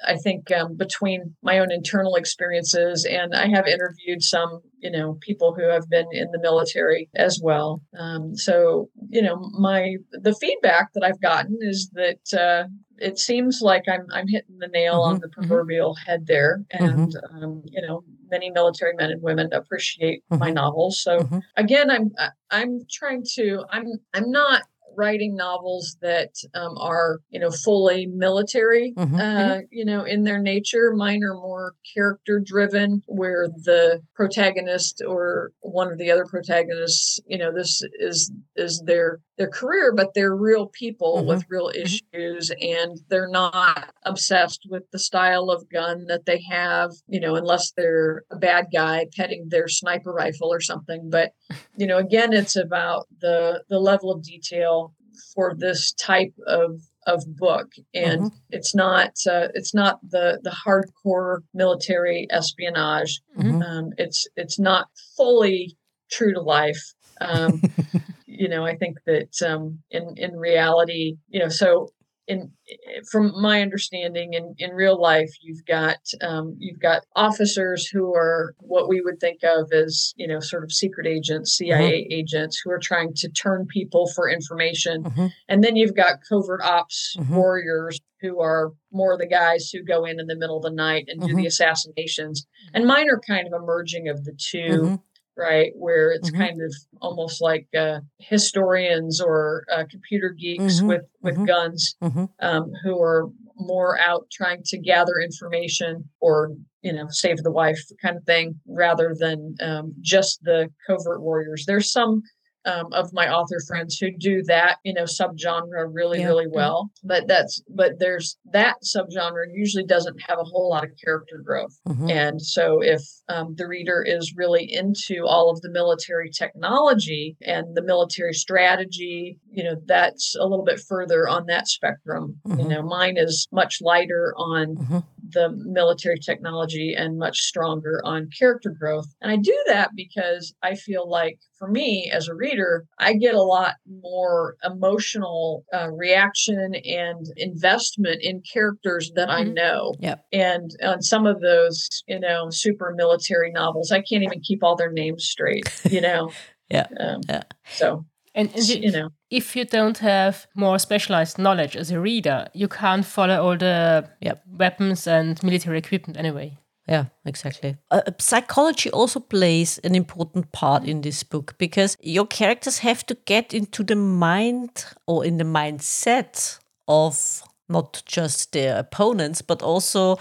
I think um, between my own internal experiences and I have interviewed some, you know, people who have been in the military as well. Um, so, you know, my the feedback that I've gotten is that uh, it seems like I'm I'm hitting the nail mm-hmm, on the mm-hmm. proverbial mm-hmm. head there, and mm-hmm. um, you know, many military men and women appreciate my mm-hmm. novels. So mm-hmm. again, I'm I'm trying to I'm I'm not writing novels that um, are you know fully military mm-hmm, uh, mm-hmm. you know in their nature mine are more character driven where the protagonist or one of the other protagonists you know this is is their their career but they're real people mm-hmm, with real mm-hmm. issues and they're not obsessed with the style of gun that they have you know unless they're a bad guy petting their sniper rifle or something but you know again it's about the the level of detail for this type of of book and mm-hmm. it's not uh, it's not the the hardcore military espionage mm-hmm. um, it's it's not fully true to life um, you know i think that um, in in reality you know so in from my understanding in, in real life you've got um, you've got officers who are what we would think of as you know sort of secret agents cia mm-hmm. agents who are trying to turn people for information mm-hmm. and then you've got covert ops mm-hmm. warriors who are more the guys who go in in the middle of the night and do the mm-hmm. assassinations and mine are kind of a merging of the 2 mm-hmm. Right? Where it's mm-hmm. kind of almost like uh, historians or uh, computer geeks mm-hmm. with with mm-hmm. guns mm-hmm. um, who are more out trying to gather information or you know save the wife kind of thing rather than um, just the covert warriors there's some um, of my author friends who do that, you know, subgenre really, yeah. really well. But that's but there's that subgenre usually doesn't have a whole lot of character growth. Mm-hmm. And so if um, the reader is really into all of the military technology and the military strategy, you know, that's a little bit further on that spectrum. Mm-hmm. You know, mine is much lighter on mm-hmm the military technology and much stronger on character growth. And I do that because I feel like for me as a reader, I get a lot more emotional uh, reaction and investment in characters that mm-hmm. I know. Yep. And on some of those, you know, super military novels, I can't even keep all their names straight, you know. yeah. Um, yeah. So and, and you, you, know, if you don't have more specialized knowledge as a reader, you can't follow all the yep. weapons and military equipment anyway. Yeah, exactly. Uh, uh, psychology also plays an important part in this book because your characters have to get into the mind or in the mindset of not just their opponents, but also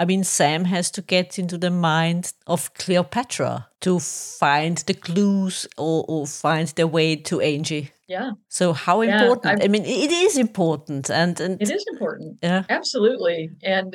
I mean, Sam has to get into the mind of Cleopatra to find the clues or, or find their way to Angie. Yeah. So how important? Yeah, I mean, it is important, and, and it is important. Yeah, absolutely. And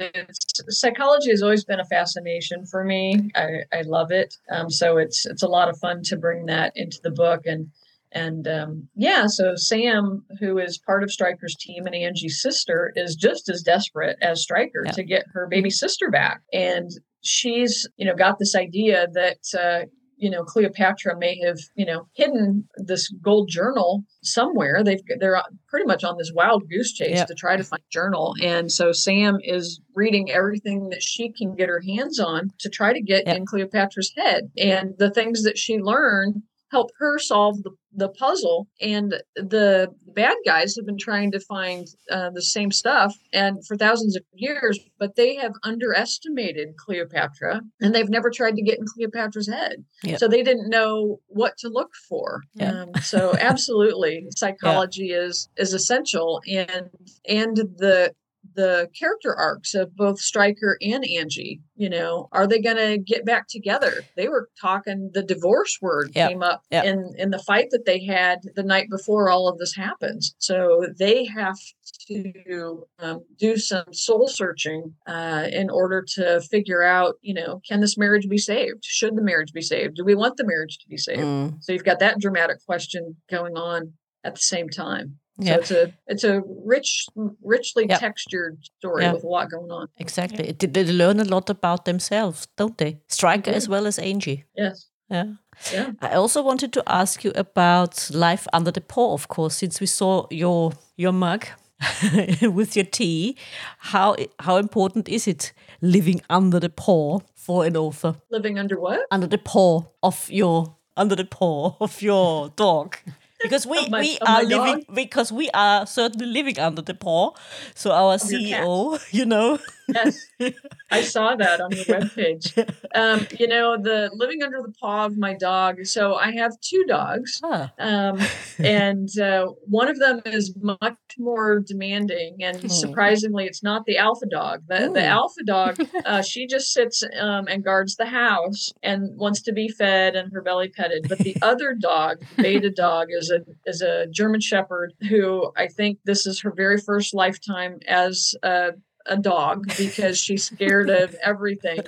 psychology has always been a fascination for me. I, I love it. Um, so it's it's a lot of fun to bring that into the book and and um, yeah, so Sam, who is part of Stryker's team and Angie's sister, is just as desperate as Stryker yeah. to get her baby sister back. And she's, you know, got this idea that, uh, you know, Cleopatra may have, you know, hidden this gold journal somewhere. They've they're pretty much on this wild goose chase yeah. to try to find journal. And so Sam is reading everything that she can get her hands on to try to get yeah. in Cleopatra's head. And the things that she learned help her solve the, the puzzle. And the bad guys have been trying to find uh, the same stuff and for thousands of years, but they have underestimated Cleopatra and they've never tried to get in Cleopatra's head. Yep. So they didn't know what to look for. Um, so absolutely, psychology yeah. is is essential, and and the the character arcs of both Stryker and Angie. You know, are they going to get back together? They were talking. The divorce word yep. came up yep. in in the fight that they had the night before all of this happens. So they have to um, do some soul searching uh, in order to figure out. You know, can this marriage be saved? Should the marriage be saved? Do we want the marriage to be saved? Mm. So you've got that dramatic question going on at the same time. So it's a it's a rich, richly yep. textured story yep. with a lot going on. Exactly. Yep. They learn a lot about themselves, don't they? Stryker as well as Angie. Yes. Yeah. Yeah. I also wanted to ask you about life under the paw, of course, since we saw your your mug with your tea. How how important is it living under the paw for an author? Living under what? Under the paw of your under the paw of your dog because we my, we are living dog? because we are certainly living under the paw. So our CEO, you know. Yes, I saw that on your webpage. Um, you know, the living under the paw of my dog. So I have two dogs, huh. um, and uh, one of them is much more demanding, and hmm. surprisingly, it's not the alpha dog. The, the alpha dog, uh, she just sits um, and guards the house and wants to be fed and her belly petted. But the other dog, beta dog, is a is a German Shepherd who I think this is her very first lifetime as a a dog because she's scared of everything.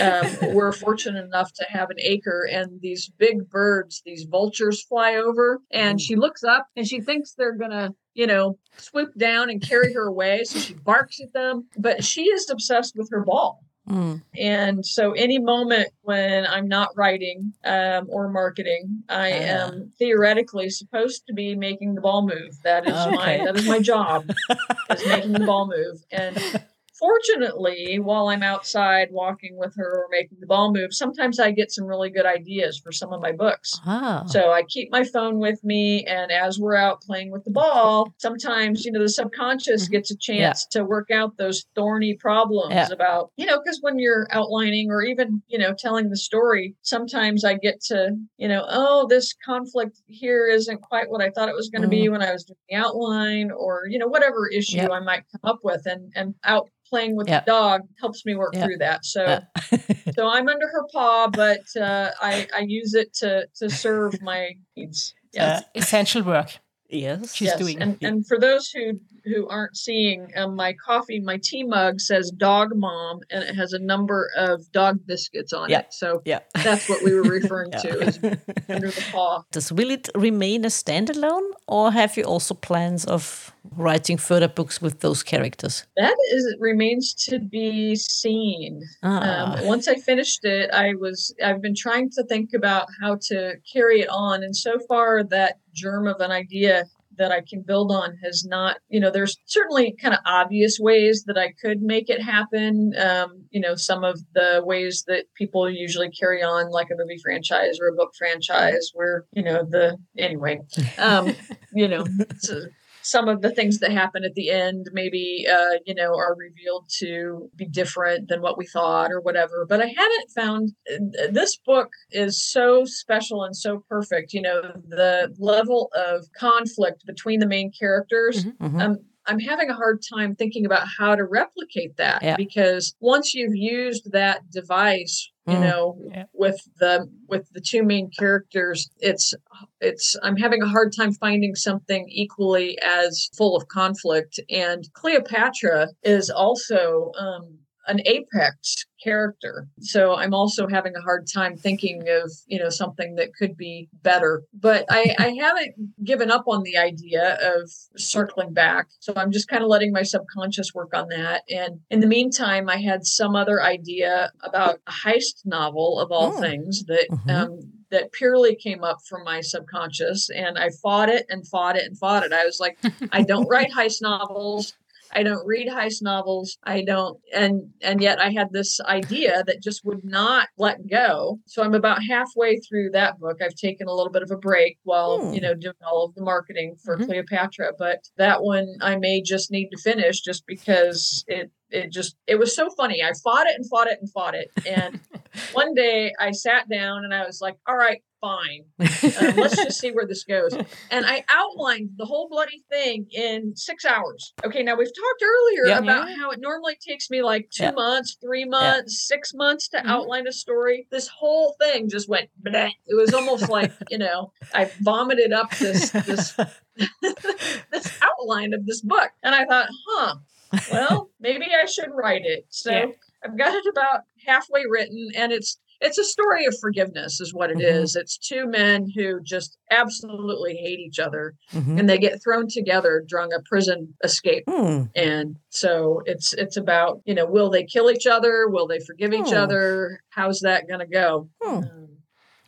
Um, we're fortunate enough to have an acre, and these big birds, these vultures, fly over, and she looks up and she thinks they're gonna, you know, swoop down and carry her away. So she barks at them, but she is obsessed with her ball. Mm. And so, any moment when I'm not writing um, or marketing, I uh. am theoretically supposed to be making the ball move. That is okay. my that is my job, is making the ball move. And fortunately, while I'm outside walking with her or making the ball move, sometimes I get some really good ideas for some of my books. Ah. So I keep my phone with me, and as we're out playing with the ball, sometimes you know the subconscious mm-hmm. gets a chance yeah. to work out those thorny problems yeah. about you know because when you're outlining or even you know telling the story, sometimes I get to you know oh this conflict here isn't quite what I thought it was going to mm-hmm. be when I was doing the outline, or you know whatever issue I might come up with, and and out playing with yeah. the dog helps me work yeah. through that. So, yeah. so I'm under her paw, but uh, I I use it to to serve my needs. Yeah, essential work. Yes, she's yes. doing. And, and for those who who aren't seeing, um, my coffee, my tea mug says "Dog Mom" and it has a number of dog biscuits on yeah. it. So yeah. that's what we were referring yeah. to as under the paw. Does will it remain a standalone, or have you also plans of writing further books with those characters? That is remains to be seen. Ah. Um, once I finished it, I was I've been trying to think about how to carry it on, and so far that germ of an idea that I can build on has not, you know, there's certainly kind of obvious ways that I could make it happen. Um, you know, some of the ways that people usually carry on, like a movie franchise or a book franchise, where, you know, the, anyway, um, you know, some of the things that happen at the end maybe uh, you know are revealed to be different than what we thought or whatever but i haven't found uh, this book is so special and so perfect you know the level of conflict between the main characters mm-hmm, mm-hmm. Um, I'm having a hard time thinking about how to replicate that yeah. because once you've used that device you mm. know yeah. with the with the two main characters it's it's i'm having a hard time finding something equally as full of conflict and cleopatra is also um an apex character. So I'm also having a hard time thinking of, you know, something that could be better. But I, I haven't given up on the idea of circling back. So I'm just kind of letting my subconscious work on that. And in the meantime, I had some other idea about a heist novel of all oh. things that mm-hmm. um, that purely came up from my subconscious and I fought it and fought it and fought it. I was like, I don't write heist novels. I don't read heist novels. I don't and and yet I had this idea that just would not let go. So I'm about halfway through that book. I've taken a little bit of a break while, hmm. you know, doing all of the marketing for mm-hmm. Cleopatra, but that one I may just need to finish just because it it just it was so funny. I fought it and fought it and fought it. And one day I sat down and I was like, all right, fine. Uh, let's just see where this goes. And I outlined the whole bloody thing in six hours. Okay, now we've talked earlier yep. about how it normally takes me like two yep. months, three months, yep. six months to mm-hmm. outline a story. This whole thing just went bleh. It was almost like, you know, I vomited up this this this outline of this book. And I thought, huh, well, maybe I should write it. So yeah. I've got it about halfway written and it's it's a story of forgiveness is what it mm-hmm. is. it's two men who just absolutely hate each other mm-hmm. and they get thrown together during a prison escape mm. and so it's it's about you know will they kill each other will they forgive each mm. other how's that going to go mm. um,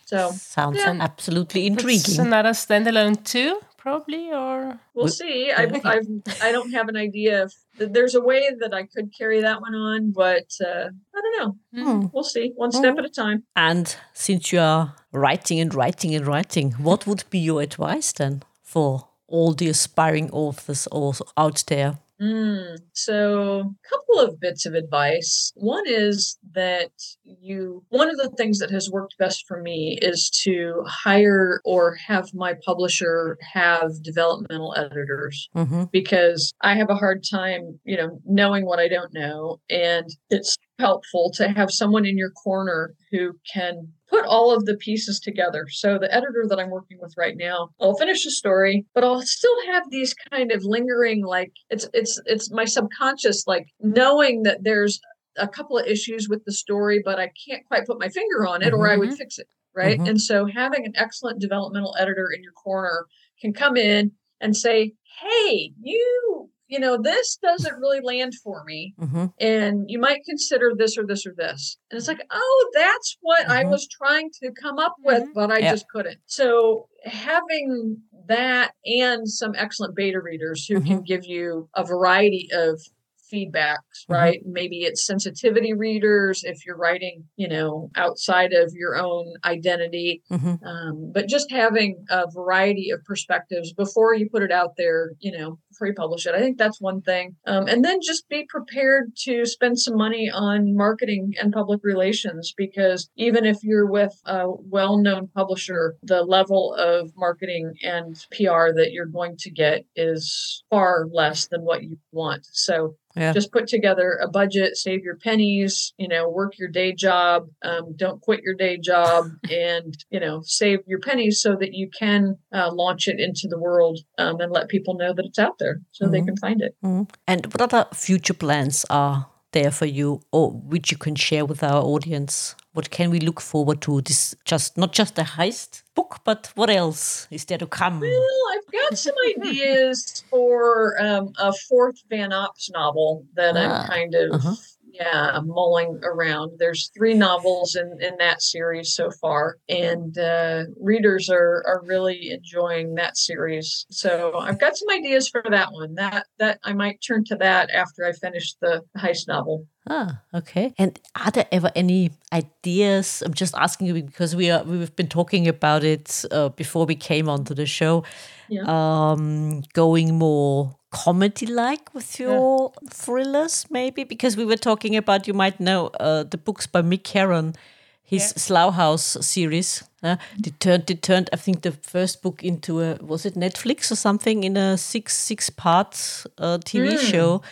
so sounds yeah. absolutely intriguing it's another standalone too probably or we'll see. I, I've, i don't have an idea if there's a way that i could carry that one on but uh, i don't know. Hmm. we'll see. One step hmm. at a time. and since you are writing and writing and writing what would be your advice then for all the aspiring authors also out there Mm, so, a couple of bits of advice. One is that you, one of the things that has worked best for me is to hire or have my publisher have developmental editors mm-hmm. because I have a hard time, you know, knowing what I don't know. And it's helpful to have someone in your corner who can put all of the pieces together. So the editor that I'm working with right now, I'll finish the story, but I'll still have these kind of lingering like it's it's it's my subconscious like knowing that there's a couple of issues with the story, but I can't quite put my finger on it mm-hmm. or I would mm-hmm. fix it, right? Mm-hmm. And so having an excellent developmental editor in your corner can come in and say, "Hey, you you know, this doesn't really land for me. Mm-hmm. And you might consider this or this or this. And it's like, oh, that's what mm-hmm. I was trying to come up with, mm-hmm. but I just couldn't. So having that and some excellent beta readers who can mm-hmm. give you a variety of feedbacks, right? Mm-hmm. Maybe it's sensitivity readers if you're writing, you know, outside of your own identity. Mm-hmm. Um, but just having a variety of perspectives before you put it out there, you know, before you publish it. I think that's one thing. Um, and then just be prepared to spend some money on marketing and public relations because even if you're with a well known publisher, the level of marketing and PR that you're going to get is far less than what you want. So yeah. just put together a budget, save your pennies, you know, work your day job, um, don't quit your day job, and you know, save your pennies so that you can uh, launch it into the world um, and let people know that it's out there so mm-hmm. they can find it. Mm-hmm. And what other future plans are there for you, or which you can share with our audience? What can we look forward to? This just not just a heist book, but what else is there to come? Well, I've got some ideas for um, a fourth VanOps novel that ah, I'm kind of uh-huh yeah, mulling around. There's three novels in, in that series so far, and uh, readers are, are really enjoying that series. So I've got some ideas for that one. That that I might turn to that after I finish the heist novel. Ah, okay. And are there ever any ideas? I'm just asking you because we are we've been talking about it uh, before we came onto the show. Yeah. Um, going more comedy like with your yeah. thrillers maybe because we were talking about you might know uh, the books by mick herron his yeah. slough house series uh, they turned they turned i think the first book into a was it netflix or something in a six six part uh, tv mm. show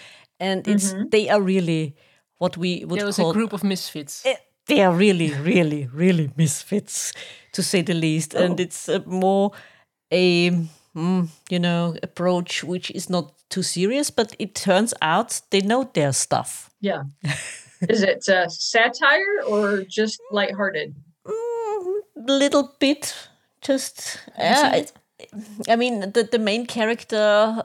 and it's mm-hmm. they are really what we would there was call a group of misfits uh, they are really really really misfits to say the least oh. and it's a more a mm, you know, approach which is not too serious, but it turns out they know their stuff. Yeah. is it uh, satire or just lighthearted? Mm, little bit. Just yeah. I mean, the, the main character,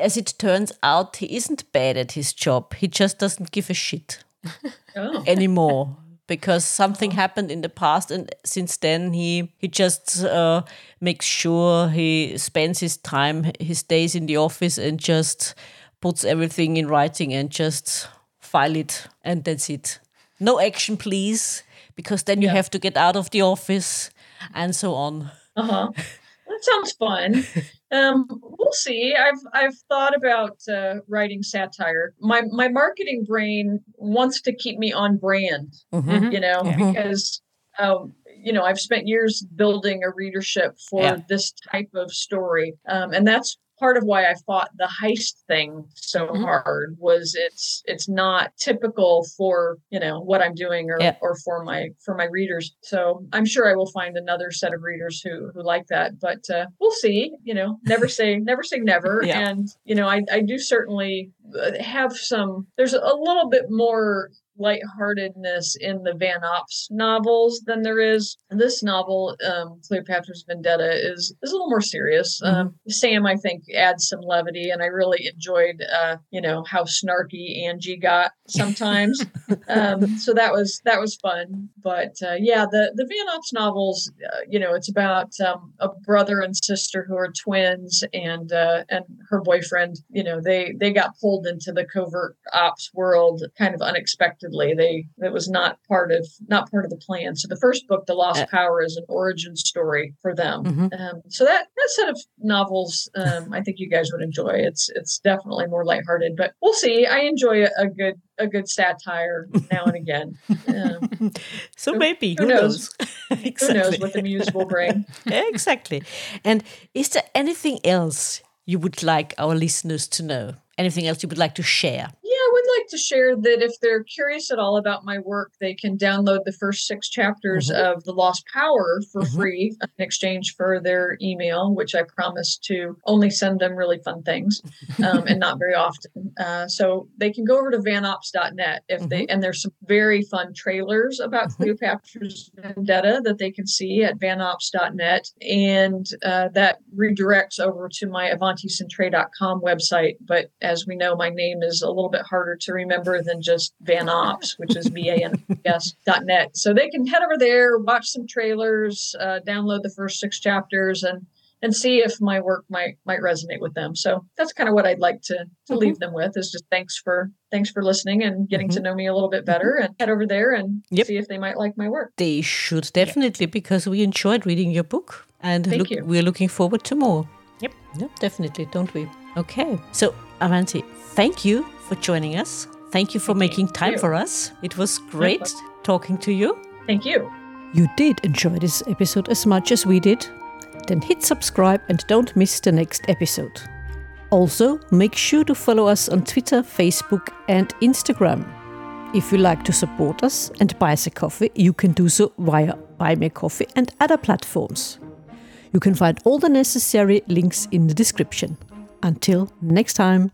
as it turns out, he isn't bad at his job. He just doesn't give a shit oh. anymore because something happened in the past and since then he he just uh, makes sure he spends his time his days in the office and just puts everything in writing and just file it and that's it no action please because then you yeah. have to get out of the office and so on uh-huh that sounds fun um, we'll see. I've I've thought about uh, writing satire. My my marketing brain wants to keep me on brand, mm-hmm. you know, mm-hmm. because um, you know I've spent years building a readership for yeah. this type of story, um, and that's part of why I fought the heist thing so mm-hmm. hard was it's it's not typical for you know what I'm doing or yeah. or for my for my readers. So I'm sure I will find another set of readers who who like that. But uh, we'll see. You know, never say never say never. Yeah. And you know, I I do certainly uh, have some. There's a little bit more lightheartedness in the VanOps novels than there is this novel. Um, Cleopatra's Vendetta is is a little more serious. Mm-hmm. Um, Sam, I think, adds some levity, and I really enjoyed, uh, you know, how snarky Angie got sometimes. um, so that was that was fun. But uh, yeah, the the VanOps novels, uh, you know, it's about um, a brother and sister who are twins, and uh, and her boyfriend. You know, they they got pulled into the covert ops world kind of unexpectedly unexpectedly. They that was not part of not part of the plan. So the first book, The Lost uh, Power, is an origin story for them. Mm-hmm. Um, so that that set of novels, um, I think you guys would enjoy. It's it's definitely more lighthearted, but we'll see. I enjoy a, a good a good satire now and again. Um, so maybe who, who knows? knows? exactly. Who knows what the muse will bring? exactly. And is there anything else you would like our listeners to know? Anything else you would like to share? Would like to share that if they're curious at all about my work, they can download the first six chapters mm-hmm. of The Lost Power for mm-hmm. free in exchange for their email, which I promise to only send them really fun things um, and not very often. Uh, so they can go over to vanops.net if mm-hmm. they, and there's some very fun trailers about mm-hmm. Cleopatra's Vendetta that they can see at vanops.net. And uh, that redirects over to my avanticentrae.com website. But as we know, my name is a little bit hard to remember than just VanOps, which is V A N S dot net. So they can head over there, watch some trailers, uh, download the first six chapters, and and see if my work might might resonate with them. So that's kind of what I'd like to to mm-hmm. leave them with is just thanks for thanks for listening and getting mm-hmm. to know me a little bit better mm-hmm. and head over there and yep. see if they might like my work. They should definitely because we enjoyed reading your book and look, we're looking forward to more. Yep. Yep, definitely, don't we? Okay. So Avanti, thank you for joining us. Thank you for thank making time you. for us. It was great talking to you. Thank you. You did enjoy this episode as much as we did? Then hit subscribe and don't miss the next episode. Also, make sure to follow us on Twitter, Facebook, and Instagram. If you like to support us and buy us a coffee, you can do so via Buy Me Coffee and other platforms. You can find all the necessary links in the description. Until next time.